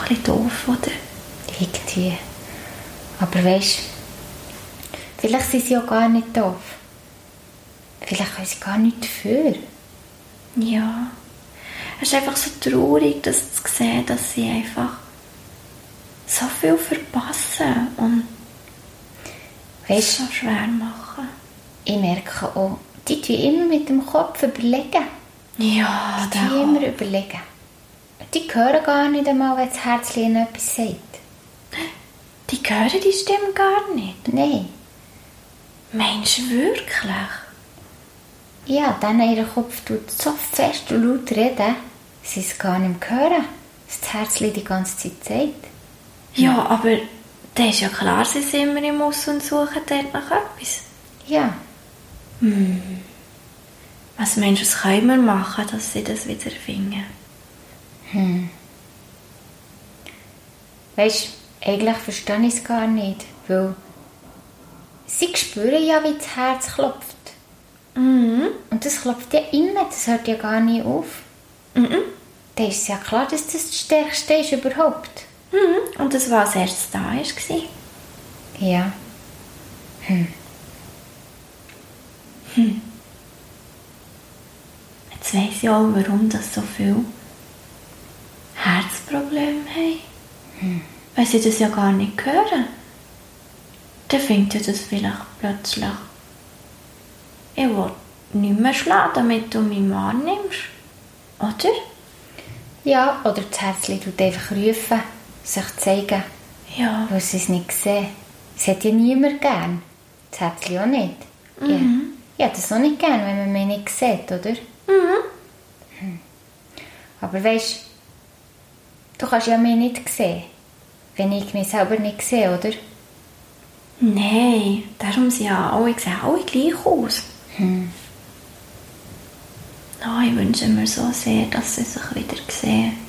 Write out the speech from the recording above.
bisschen doof, oder? Irgendwie. Aber weißt vielleicht sind sie auch gar nicht doof. Vielleicht können sie gar nicht dafür. Ja. Es ist einfach so traurig, das zu sehen, dass sie einfach so viel verpassen und Weißt so schwer machen. ich merke auch, die tun immer mit dem Kopf überlegen. Ja, Die immer überlegen. Die hören gar nicht einmal, wenn das Herz ihnen etwas sagt. Die hören die Stimme gar nicht. Nein. Meinst du wirklich? Ja, dann ihr Kopf tut so fest und laut reden, sie es gar nicht mehr hören, was das Herz die ganze Zeit sagt. Ja, aber das ist ja klar, sie sind immer im Aus und suchen dort nach etwas. Ja, Was meinst du, was können wir machen, dass sie das wieder finden? Weisst, eigentlich verstehe ich es gar nicht, weil sie spüren ja, wie das Herz klopft. Mhm. Und das klopft ja immer, das hört ja gar nicht auf. Mhm. Dann ist es ja klar, dass das das Stärkste ist überhaupt. Mhm. Und das war als erstes da war. Ja. Jetzt weiss ich auch, warum das so viele Herzprobleme haben. Weil sie das ja gar nicht hören. Dann findet ihr das vielleicht plötzlich. Ich will nicht mehr schlafen, damit du mich wahrnimmst. Oder? Ja, oder das Herz tut einfach rufen, sich zeigen, Ja. weil sie es nicht sehen. Es hat ja niemand gern. Das Herz auch nicht. Ja. Ich hätte es auch nicht gern, wenn man mich nicht sieht, oder? Hm. Aber weisst, du kannst ja mich nicht sehen, wenn ich mich selber nicht sehe, oder? Nein, darum sind ja alle, sehen alle gleich aus. Oh, ich wünsche mir so sehr, dass sie sich wieder sehen.